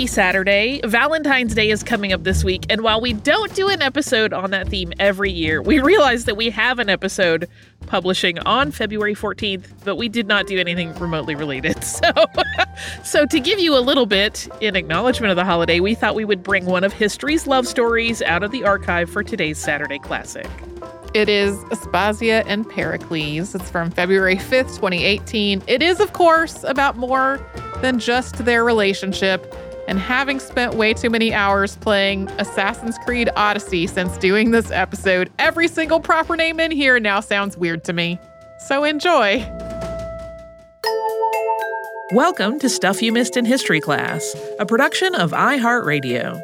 Happy Saturday. Valentine's Day is coming up this week, and while we don't do an episode on that theme every year, we realize that we have an episode publishing on February 14th, but we did not do anything remotely related. So so to give you a little bit in acknowledgement of the holiday, we thought we would bring one of history's love stories out of the archive for today's Saturday classic. It is Aspasia and Pericles. It's from February 5th, 2018. It is, of course, about more than just their relationship. And having spent way too many hours playing Assassin's Creed Odyssey since doing this episode, every single proper name in here now sounds weird to me. So enjoy. Welcome to Stuff You Missed in History Class, a production of iHeartRadio.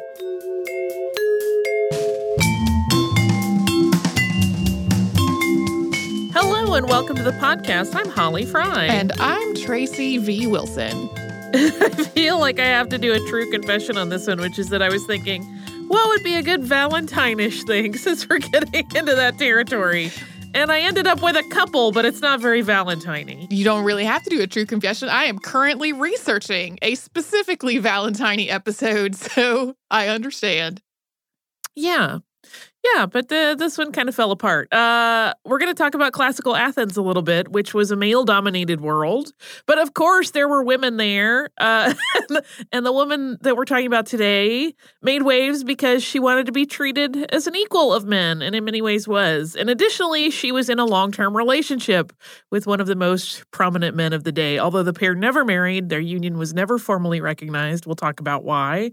Hello and welcome to the podcast. I'm Holly Fry. And I'm Tracy V. Wilson. I feel like I have to do a true confession on this one, which is that I was thinking, what would be a good Valentine-ish thing since we're getting into that territory? And I ended up with a couple, but it's not very Valentine You don't really have to do a true confession. I am currently researching a specifically Valentine episode, so I understand. Yeah. Yeah, but the, this one kind of fell apart. Uh, we're going to talk about classical Athens a little bit, which was a male dominated world. But of course, there were women there. Uh, and the woman that we're talking about today made waves because she wanted to be treated as an equal of men, and in many ways was. And additionally, she was in a long term relationship with one of the most prominent men of the day. Although the pair never married, their union was never formally recognized. We'll talk about why.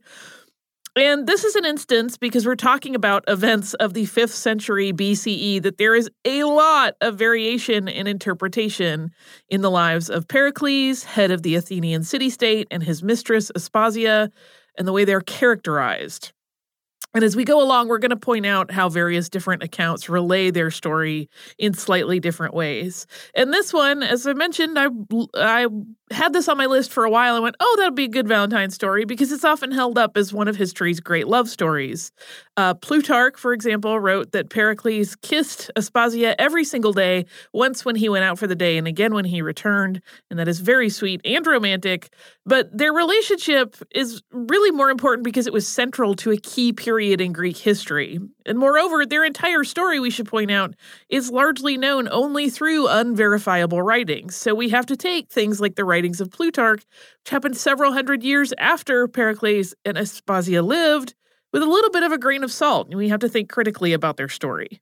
And this is an instance because we're talking about events of the 5th century BCE that there is a lot of variation in interpretation in the lives of Pericles, head of the Athenian city state, and his mistress Aspasia, and the way they're characterized. And as we go along, we're going to point out how various different accounts relay their story in slightly different ways. And this one, as I mentioned, I I had this on my list for a while. I went, oh, that'll be a good Valentine story because it's often held up as one of history's great love stories. Uh, Plutarch, for example, wrote that Pericles kissed Aspasia every single day, once when he went out for the day and again when he returned. And that is very sweet and romantic. But their relationship is really more important because it was central to a key period in Greek history. And moreover, their entire story, we should point out, is largely known only through unverifiable writings. So we have to take things like the writings of Plutarch, which happened several hundred years after Pericles and Aspasia lived, with a little bit of a grain of salt. And we have to think critically about their story.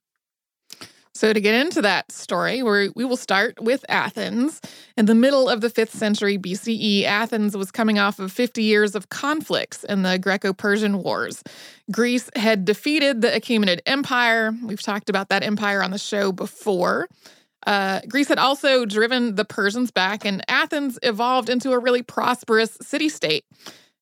So, to get into that story, we we will start with Athens. In the middle of the 5th century BCE, Athens was coming off of 50 years of conflicts in the Greco Persian Wars. Greece had defeated the Achaemenid Empire. We've talked about that empire on the show before. Uh, Greece had also driven the Persians back, and Athens evolved into a really prosperous city state.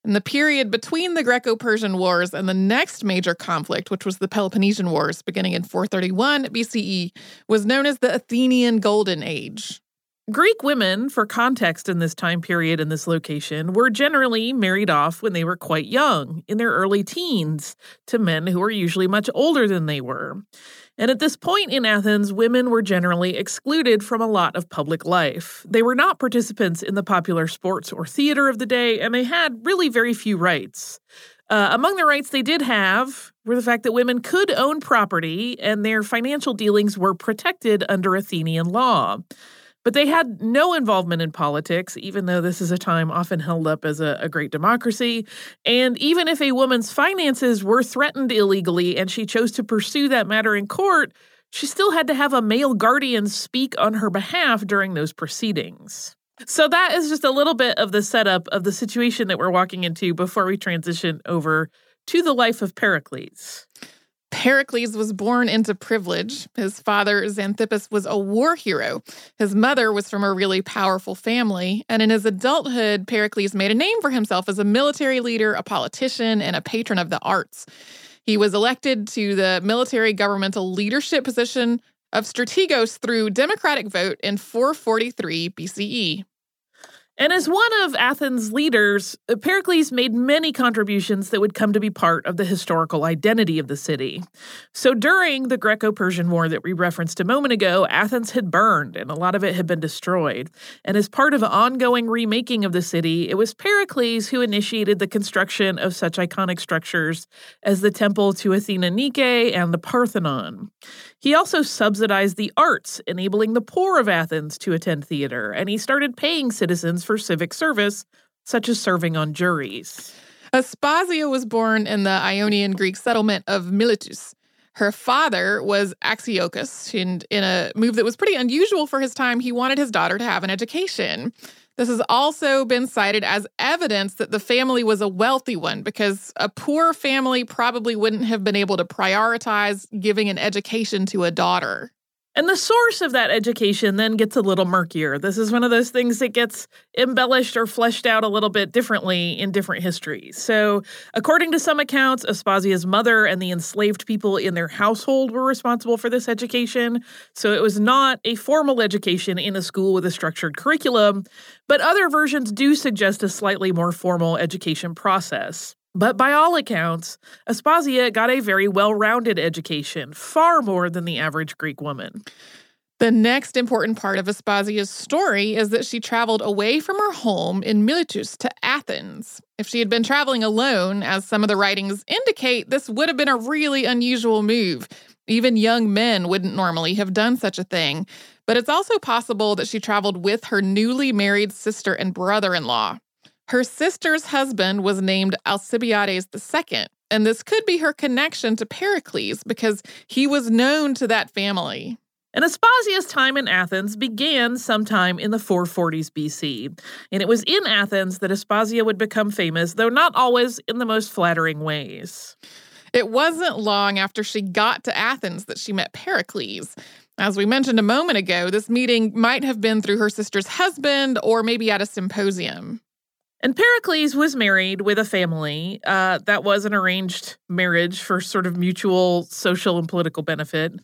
In the period between the Greco Persian Wars and the next major conflict, which was the Peloponnesian Wars beginning in 431 BCE, was known as the Athenian Golden Age. Greek women, for context in this time period and this location, were generally married off when they were quite young, in their early teens, to men who were usually much older than they were. And at this point in Athens, women were generally excluded from a lot of public life. They were not participants in the popular sports or theater of the day, and they had really very few rights. Uh, among the rights they did have were the fact that women could own property and their financial dealings were protected under Athenian law. But they had no involvement in politics, even though this is a time often held up as a, a, great democracy. And even if a woman's finances were threatened illegally and she chose to pursue that matter in court, she still had to have a male guardian speak on her behalf during those proceedings. So that is just a little bit of the setup of the situation that we're walking into before we transition over to the life of Pericles. Pericles was born into privilege. His father, Xanthippus, was a war hero. His mother was from a really powerful family. And in his adulthood, Pericles made a name for himself as a military leader, a politician, and a patron of the arts. He was elected to the military governmental leadership position of strategos through democratic vote in 443 BCE. And as one of Athens' leaders, uh, Pericles made many contributions that would come to be part of the historical identity of the city. So during the Greco Persian War that we referenced a moment ago, Athens had burned and a lot of it had been destroyed. And as part of an ongoing remaking of the city, it was Pericles who initiated the construction of such iconic structures as the temple to Athena Nike and the Parthenon. He also subsidized the arts, enabling the poor of Athens to attend theater, and he started paying citizens for civic service, such as serving on juries. Aspasia was born in the Ionian Greek settlement of Miletus. Her father was Axiochus, and in a move that was pretty unusual for his time, he wanted his daughter to have an education. This has also been cited as evidence that the family was a wealthy one because a poor family probably wouldn't have been able to prioritize giving an education to a daughter. And the source of that education then gets a little murkier. This is one of those things that gets embellished or fleshed out a little bit differently in different histories. So, according to some accounts, Aspasia's mother and the enslaved people in their household were responsible for this education. So, it was not a formal education in a school with a structured curriculum, but other versions do suggest a slightly more formal education process. But by all accounts, Aspasia got a very well rounded education, far more than the average Greek woman. The next important part of Aspasia's story is that she traveled away from her home in Miletus to Athens. If she had been traveling alone, as some of the writings indicate, this would have been a really unusual move. Even young men wouldn't normally have done such a thing. But it's also possible that she traveled with her newly married sister and brother in law. Her sister's husband was named Alcibiades II, and this could be her connection to Pericles because he was known to that family. And Aspasia's time in Athens began sometime in the 440s BC. And it was in Athens that Aspasia would become famous, though not always in the most flattering ways. It wasn't long after she got to Athens that she met Pericles. As we mentioned a moment ago, this meeting might have been through her sister's husband or maybe at a symposium. And Pericles was married with a family. Uh, that was an arranged marriage for sort of mutual social and political benefit.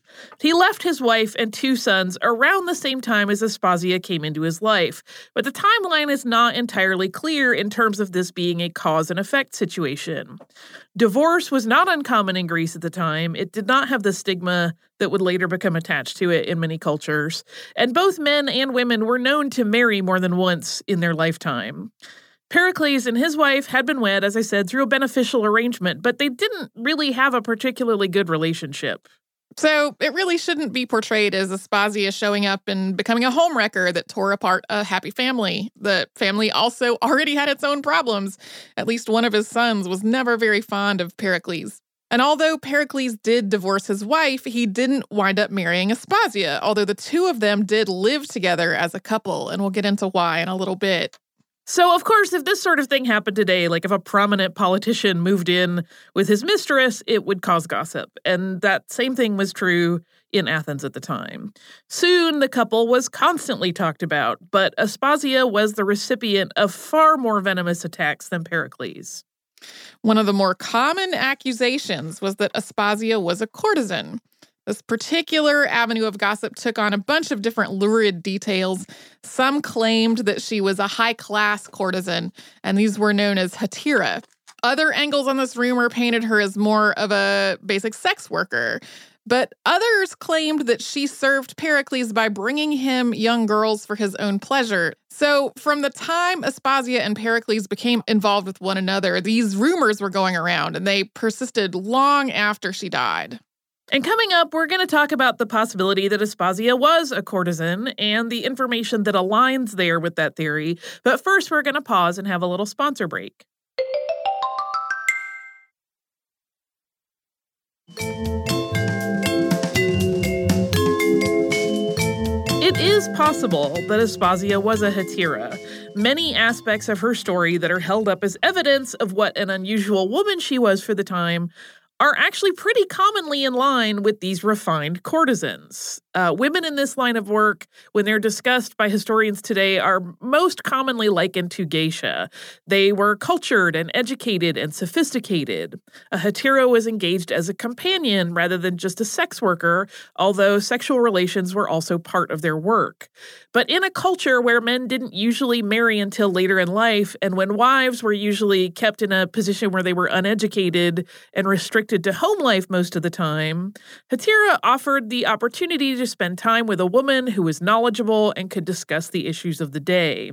He left his wife and two sons around the same time as Aspasia came into his life, but the timeline is not entirely clear in terms of this being a cause and effect situation. Divorce was not uncommon in Greece at the time. It did not have the stigma that would later become attached to it in many cultures, and both men and women were known to marry more than once in their lifetime. Pericles and his wife had been wed, as I said, through a beneficial arrangement, but they didn't really have a particularly good relationship. So it really shouldn't be portrayed as Aspasia showing up and becoming a homewrecker that tore apart a happy family. The family also already had its own problems. At least one of his sons was never very fond of Pericles. And although Pericles did divorce his wife, he didn't wind up marrying Aspasia, although the two of them did live together as a couple, and we'll get into why in a little bit. So, of course, if this sort of thing happened today, like if a prominent politician moved in with his mistress, it would cause gossip. And that same thing was true in Athens at the time. Soon, the couple was constantly talked about, but Aspasia was the recipient of far more venomous attacks than Pericles. One of the more common accusations was that Aspasia was a courtesan. This particular avenue of gossip took on a bunch of different lurid details. Some claimed that she was a high class courtesan, and these were known as hetaira. Other angles on this rumor painted her as more of a basic sex worker. But others claimed that she served Pericles by bringing him young girls for his own pleasure. So, from the time Aspasia and Pericles became involved with one another, these rumors were going around and they persisted long after she died. And coming up, we're going to talk about the possibility that Aspasia was a courtesan and the information that aligns there with that theory. But first, we're going to pause and have a little sponsor break. It is possible that Aspasia was a hetaira. Many aspects of her story that are held up as evidence of what an unusual woman she was for the time are actually pretty commonly in line with these refined courtesans. Uh, women in this line of work, when they're discussed by historians today, are most commonly likened to geisha. They were cultured and educated and sophisticated. A hetaira was engaged as a companion rather than just a sex worker, although sexual relations were also part of their work. But in a culture where men didn't usually marry until later in life, and when wives were usually kept in a position where they were uneducated and restricted to home life most of the time, Hetera offered the opportunity to spend time with a woman who was knowledgeable and could discuss the issues of the day.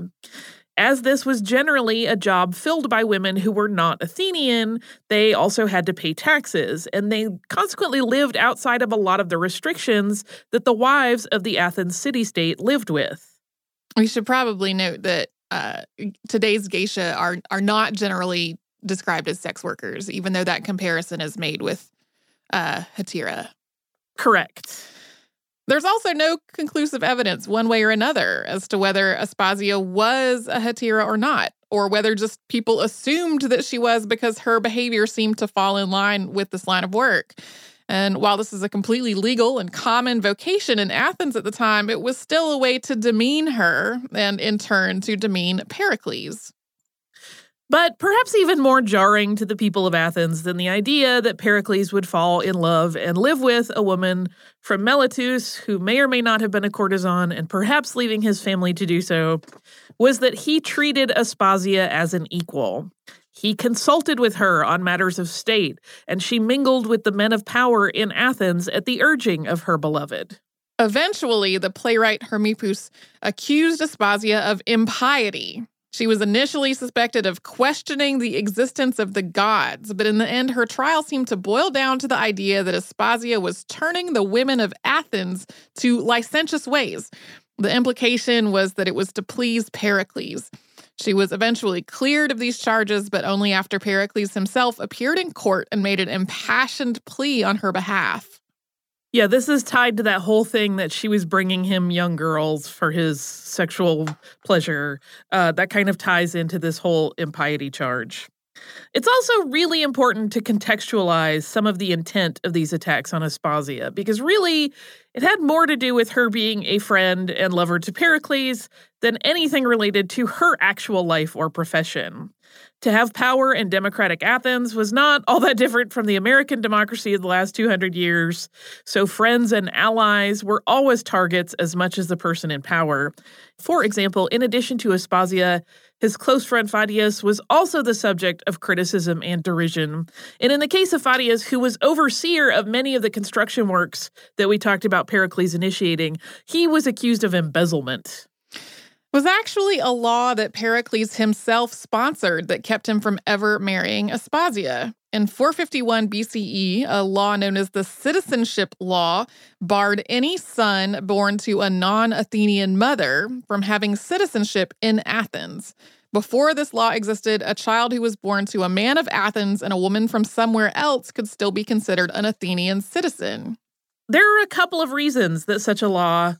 As this was generally a job filled by women who were not Athenian, they also had to pay taxes, and they consequently lived outside of a lot of the restrictions that the wives of the Athens city state lived with. We should probably note that uh, today's geisha are are not generally described as sex workers, even though that comparison is made with uh, hetaira. Correct. There's also no conclusive evidence, one way or another, as to whether Aspasia was a hetaira or not, or whether just people assumed that she was because her behavior seemed to fall in line with this line of work. And while this is a completely legal and common vocation in Athens at the time, it was still a way to demean her and, in turn, to demean Pericles. But perhaps even more jarring to the people of Athens than the idea that Pericles would fall in love and live with a woman from Miletus who may or may not have been a courtesan and perhaps leaving his family to do so was that he treated Aspasia as an equal. He consulted with her on matters of state, and she mingled with the men of power in Athens at the urging of her beloved. Eventually, the playwright Hermippus accused Aspasia of impiety she was initially suspected of questioning the existence of the gods, but in the end, her trial seemed to boil down to the idea that Aspasia was turning the women of Athens to licentious ways. The implication was that it was to please Pericles. She was eventually cleared of these charges, but only after Pericles himself appeared in court and made an impassioned plea on her behalf. Yeah, this is tied to that whole thing that she was bringing him young girls for his sexual pleasure. Uh, that kind of ties into this whole impiety charge. It's also really important to contextualize some of the intent of these attacks on Aspasia because really it had more to do with her being a friend and lover to Pericles than anything related to her actual life or profession. To have power in democratic Athens was not all that different from the American democracy of the last 200 years, so friends and allies were always targets as much as the person in power. For example, in addition to Aspasia, his close friend Pheidias was also the subject of criticism and derision. And in the case of Pheidias, who was overseer of many of the construction works that we talked about Pericles initiating, he was accused of embezzlement was actually a law that Pericles himself sponsored that kept him from ever marrying Aspasia. In 451 BCE, a law known as the Citizenship Law barred any son born to a non Athenian mother from having citizenship in Athens. Before this law existed, a child who was born to a man of Athens and a woman from somewhere else could still be considered an Athenian citizen. There are a couple of reasons that such a law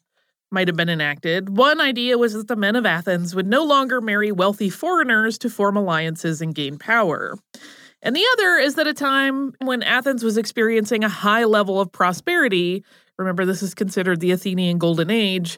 might have been enacted. One idea was that the men of Athens would no longer marry wealthy foreigners to form alliances and gain power. And the other is that a time when Athens was experiencing a high level of prosperity, remember this is considered the Athenian Golden Age,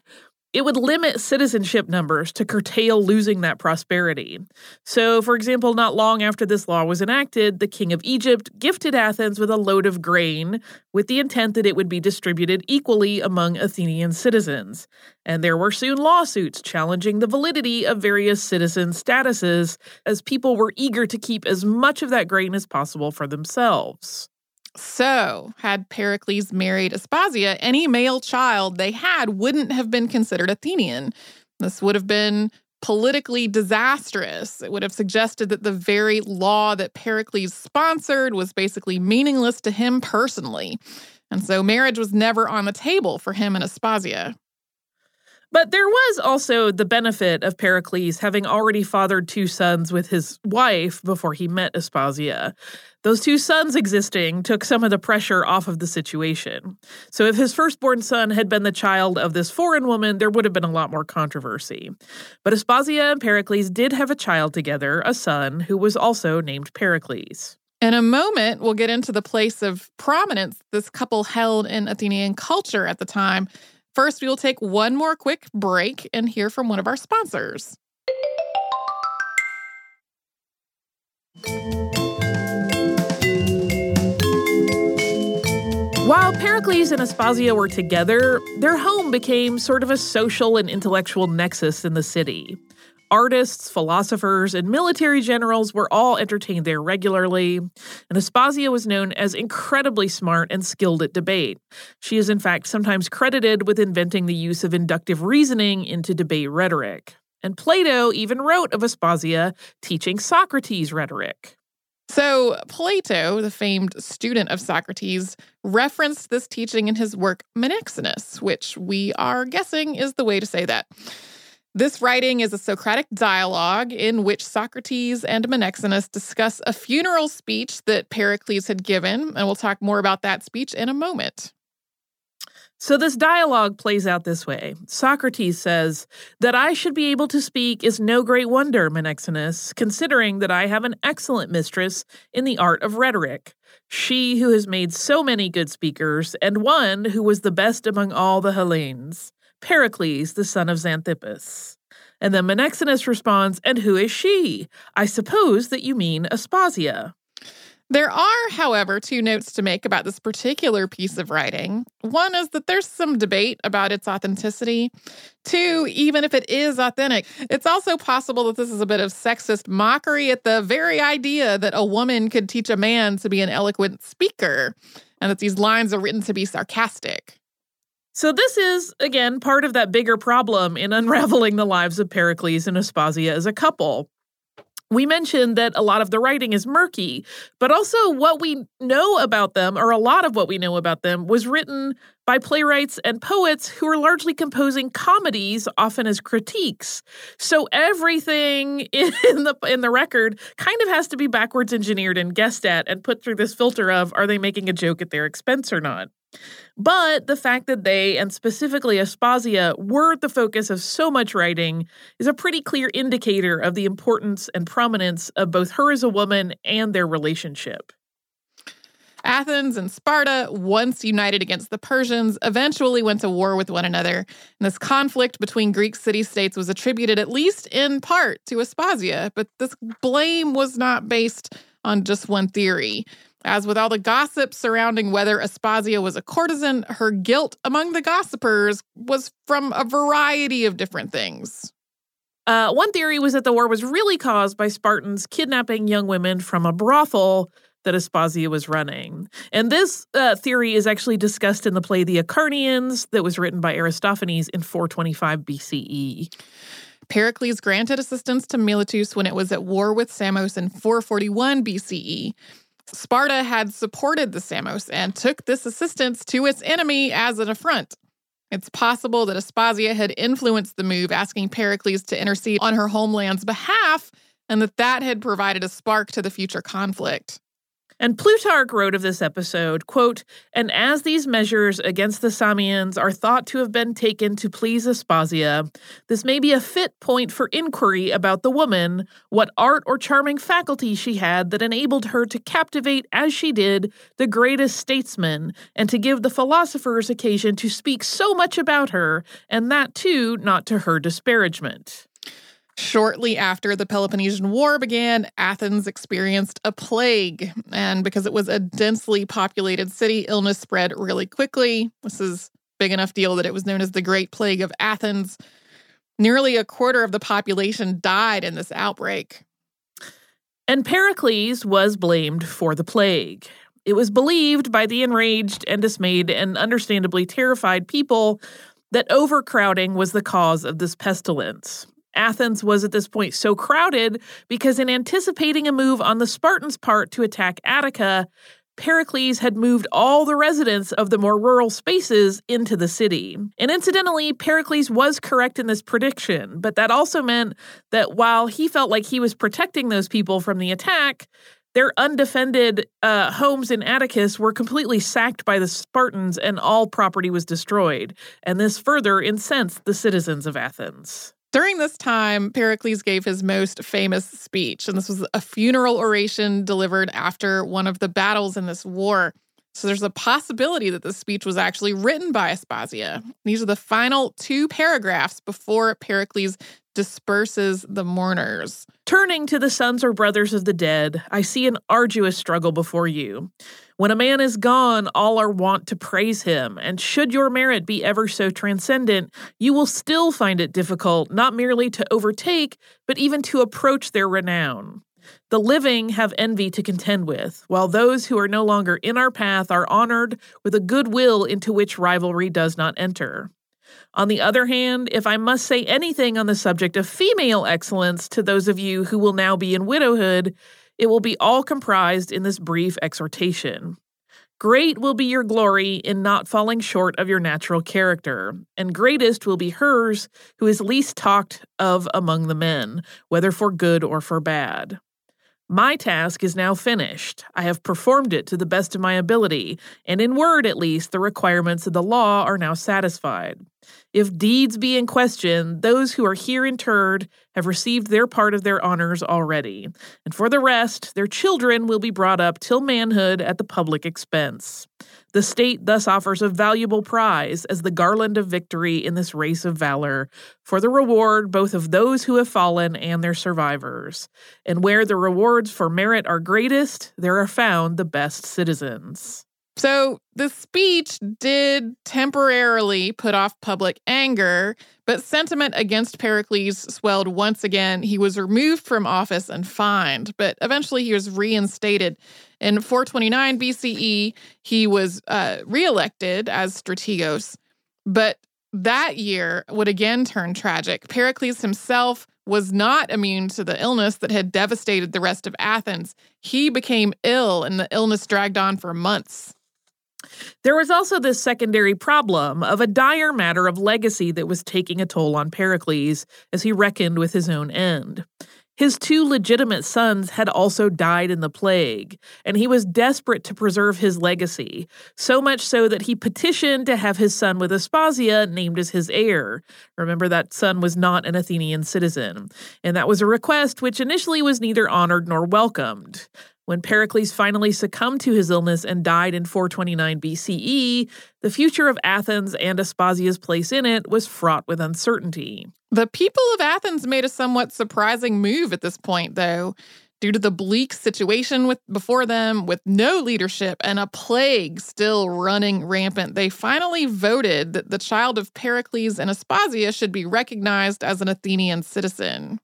it would limit citizenship numbers to curtail losing that prosperity. So, for example, not long after this law was enacted, the king of Egypt gifted Athens with a load of grain with the intent that it would be distributed equally among Athenian citizens. And there were soon lawsuits challenging the validity of various citizen statuses as people were eager to keep as much of that grain as possible for themselves. So, had Pericles married Aspasia, any male child they had wouldn't have been considered Athenian. This would have been politically disastrous. It would have suggested that the very law that Pericles sponsored was basically meaningless to him personally. And so marriage was never on the table for him and Aspasia. But there was also the benefit of Pericles having already fathered two sons with his wife before he met Aspasia. Those two sons existing took some of the pressure off of the situation. So, if his firstborn son had been the child of this foreign woman, there would have been a lot more controversy. But Aspasia and Pericles did have a child together, a son, who was also named Pericles. In a moment, we'll get into the place of prominence this couple held in Athenian culture at the time. First, we will take one more quick break and hear from one of our sponsors. While Pericles and Aspasia were together, their home became sort of a social and intellectual nexus in the city. Artists, philosophers, and military generals were all entertained there regularly, and Aspasia was known as incredibly smart and skilled at debate. She is, in fact, sometimes credited with inventing the use of inductive reasoning into debate rhetoric. And Plato even wrote of Aspasia teaching Socrates rhetoric. So, Plato, the famed student of Socrates, referenced this teaching in his work Menexenus, which we are guessing is the way to say that. This writing is a Socratic dialogue in which Socrates and Menexenus discuss a funeral speech that Pericles had given, and we'll talk more about that speech in a moment. So, this dialogue plays out this way Socrates says, That I should be able to speak is no great wonder, Menexenus, considering that I have an excellent mistress in the art of rhetoric. She who has made so many good speakers, and one who was the best among all the Hellenes, Pericles, the son of Xanthippus. And then Menexenus responds, And who is she? I suppose that you mean Aspasia. There are, however, two notes to make about this particular piece of writing. One is that there's some debate about its authenticity. Two, even if it is authentic, it's also possible that this is a bit of sexist mockery at the very idea that a woman could teach a man to be an eloquent speaker and that these lines are written to be sarcastic. So, this is, again, part of that bigger problem in unraveling the lives of Pericles and Aspasia as a couple we mentioned that a lot of the writing is murky, but also what we know about them, or a lot of what we know about them, was written by playwrights and poets who are largely composing comedies, often as critiques. So everything in the in the record kind of has to be backwards engineered and guessed at and put through this filter of are they making a joke at their expense or not. But the fact that they, and specifically Aspasia, were the focus of so much writing is a pretty clear indicator of the importance and prominence of both her as a woman and their relationship. Athens and Sparta, once united against the Persians, eventually went to war with one another. And this conflict between Greek city states was attributed, at least in part, to Aspasia. But this blame was not based on just one theory. As with all the gossip surrounding whether Aspasia was a courtesan, her guilt among the gossipers was from a variety of different things. Uh, one theory was that the war was really caused by Spartans kidnapping young women from a brothel that Aspasia was running. And this uh, theory is actually discussed in the play The Acharnians that was written by Aristophanes in 425 BCE. Pericles granted assistance to Miletus when it was at war with Samos in 441 BCE. Sparta had supported the Samos and took this assistance to its enemy as an affront. It's possible that Aspasia had influenced the move, asking Pericles to intercede on her homeland's behalf, and that that had provided a spark to the future conflict. And Plutarch wrote of this episode, quote, And as these measures against the Samians are thought to have been taken to please Aspasia, this may be a fit point for inquiry about the woman, what art or charming faculty she had that enabled her to captivate as she did the greatest statesmen, and to give the philosophers occasion to speak so much about her, and that too not to her disparagement. Shortly after the Peloponnesian War began, Athens experienced a plague. And because it was a densely populated city, illness spread really quickly. This is big enough deal that it was known as the Great Plague of Athens. Nearly a quarter of the population died in this outbreak. And Pericles was blamed for the plague. It was believed by the enraged and dismayed and understandably terrified people that overcrowding was the cause of this pestilence. Athens was at this point so crowded because, in anticipating a move on the Spartans' part to attack Attica, Pericles had moved all the residents of the more rural spaces into the city. And incidentally, Pericles was correct in this prediction, but that also meant that while he felt like he was protecting those people from the attack, their undefended uh, homes in Attica were completely sacked by the Spartans and all property was destroyed. And this further incensed the citizens of Athens. During this time, Pericles gave his most famous speech, and this was a funeral oration delivered after one of the battles in this war. So there's a possibility that this speech was actually written by Aspasia. Mm-hmm. These are the final two paragraphs before Pericles disperses the mourners. Turning to the sons or brothers of the dead, I see an arduous struggle before you. When a man is gone, all are wont to praise him, and should your merit be ever so transcendent, you will still find it difficult not merely to overtake, but even to approach their renown. The living have envy to contend with, while those who are no longer in our path are honored with a goodwill into which rivalry does not enter. On the other hand, if I must say anything on the subject of female excellence to those of you who will now be in widowhood, it will be all comprised in this brief exhortation. Great will be your glory in not falling short of your natural character, and greatest will be hers who is least talked of among the men, whether for good or for bad. My task is now finished. I have performed it to the best of my ability, and in word at least, the requirements of the law are now satisfied. If deeds be in question, those who are here interred have received their part of their honors already, and for the rest, their children will be brought up till manhood at the public expense. The state thus offers a valuable prize as the garland of victory in this race of valor, for the reward both of those who have fallen and their survivors. And where the rewards for merit are greatest, there are found the best citizens. So the speech did temporarily put off public anger, but sentiment against Pericles swelled once again. He was removed from office and fined, but eventually he was reinstated. In 429 BCE, he was uh, reelected as strategos, but that year would again turn tragic. Pericles himself was not immune to the illness that had devastated the rest of Athens. He became ill, and the illness dragged on for months. There was also this secondary problem of a dire matter of legacy that was taking a toll on Pericles as he reckoned with his own end. His two legitimate sons had also died in the plague, and he was desperate to preserve his legacy, so much so that he petitioned to have his son with Aspasia named as his heir. Remember, that son was not an Athenian citizen, and that was a request which initially was neither honored nor welcomed. When Pericles finally succumbed to his illness and died in 429 BCE, the future of Athens and Aspasia's place in it was fraught with uncertainty. The people of Athens made a somewhat surprising move at this point, though. Due to the bleak situation with before them, with no leadership and a plague still running rampant, they finally voted that the child of Pericles and Aspasia should be recognized as an Athenian citizen.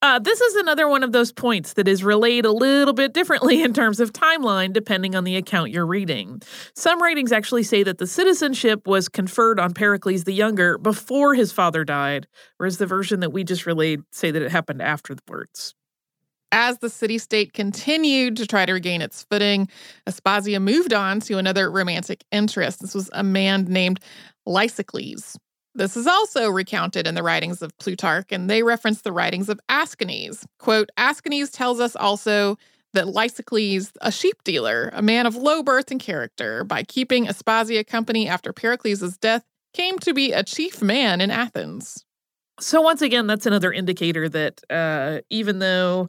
Uh, this is another one of those points that is relayed a little bit differently in terms of timeline, depending on the account you're reading. Some writings actually say that the citizenship was conferred on Pericles the Younger before his father died, whereas the version that we just relayed say that it happened afterwards. As the city state continued to try to regain its footing, Aspasia moved on to another romantic interest. This was a man named Lysicles. This is also recounted in the writings of Plutarch, and they reference the writings of Aeschines. Quote Aeschines tells us also that Lysicles, a sheep dealer, a man of low birth and character, by keeping Aspasia company after Pericles' death, came to be a chief man in Athens. So, once again, that's another indicator that uh, even though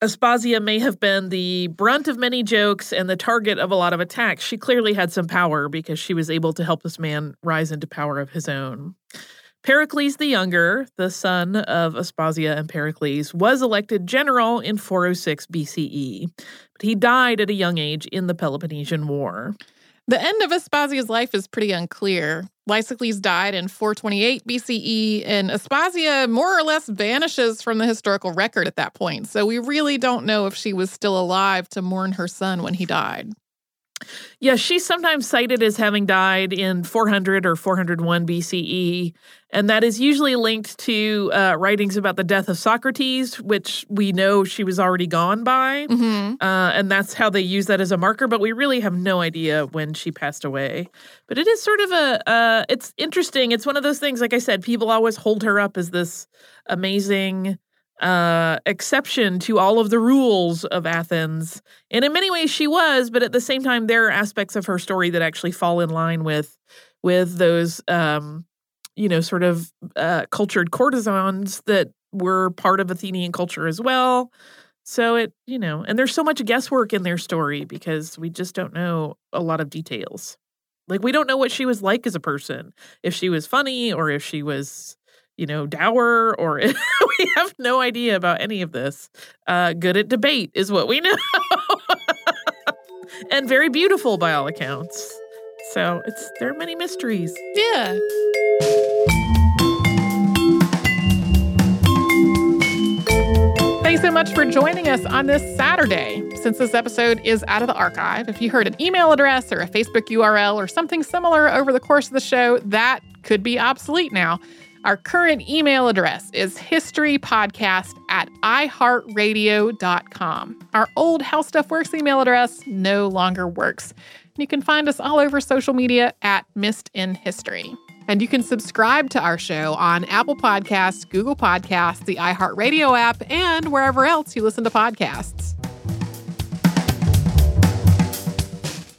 Aspasia may have been the brunt of many jokes and the target of a lot of attacks. She clearly had some power because she was able to help this man rise into power of his own. Pericles the Younger, the son of Aspasia and Pericles, was elected general in 406 BCE, but he died at a young age in the Peloponnesian War. The end of Aspasia's life is pretty unclear. Lysicles died in 428 BCE, and Aspasia more or less vanishes from the historical record at that point. So we really don't know if she was still alive to mourn her son when he died. Yeah, she's sometimes cited as having died in 400 or 401 BCE, and that is usually linked to uh, writings about the death of Socrates, which we know she was already gone by, mm-hmm. uh, and that's how they use that as a marker. But we really have no idea when she passed away. But it is sort of a, uh, it's interesting. It's one of those things. Like I said, people always hold her up as this amazing uh, exception to all of the rules of Athens. And in many ways she was, but at the same time, there are aspects of her story that actually fall in line with with those um, you know, sort of uh, cultured courtesans that were part of Athenian culture as well. So it, you know, and there's so much guesswork in their story because we just don't know a lot of details. Like we don't know what she was like as a person, if she was funny or if she was, you know, dour or we have no idea about any of this. Uh, good at debate is what we know, and very beautiful by all accounts. So it's there are many mysteries. Yeah. Thanks so much for joining us on this Saturday. Since this episode is out of the archive, if you heard an email address or a Facebook URL or something similar over the course of the show, that could be obsolete now. Our current email address is historypodcast at iheartradio.com. Our old How Stuff Works email address no longer works. You can find us all over social media at Missed in History. And you can subscribe to our show on Apple Podcasts, Google Podcasts, the iHeartRadio app, and wherever else you listen to podcasts.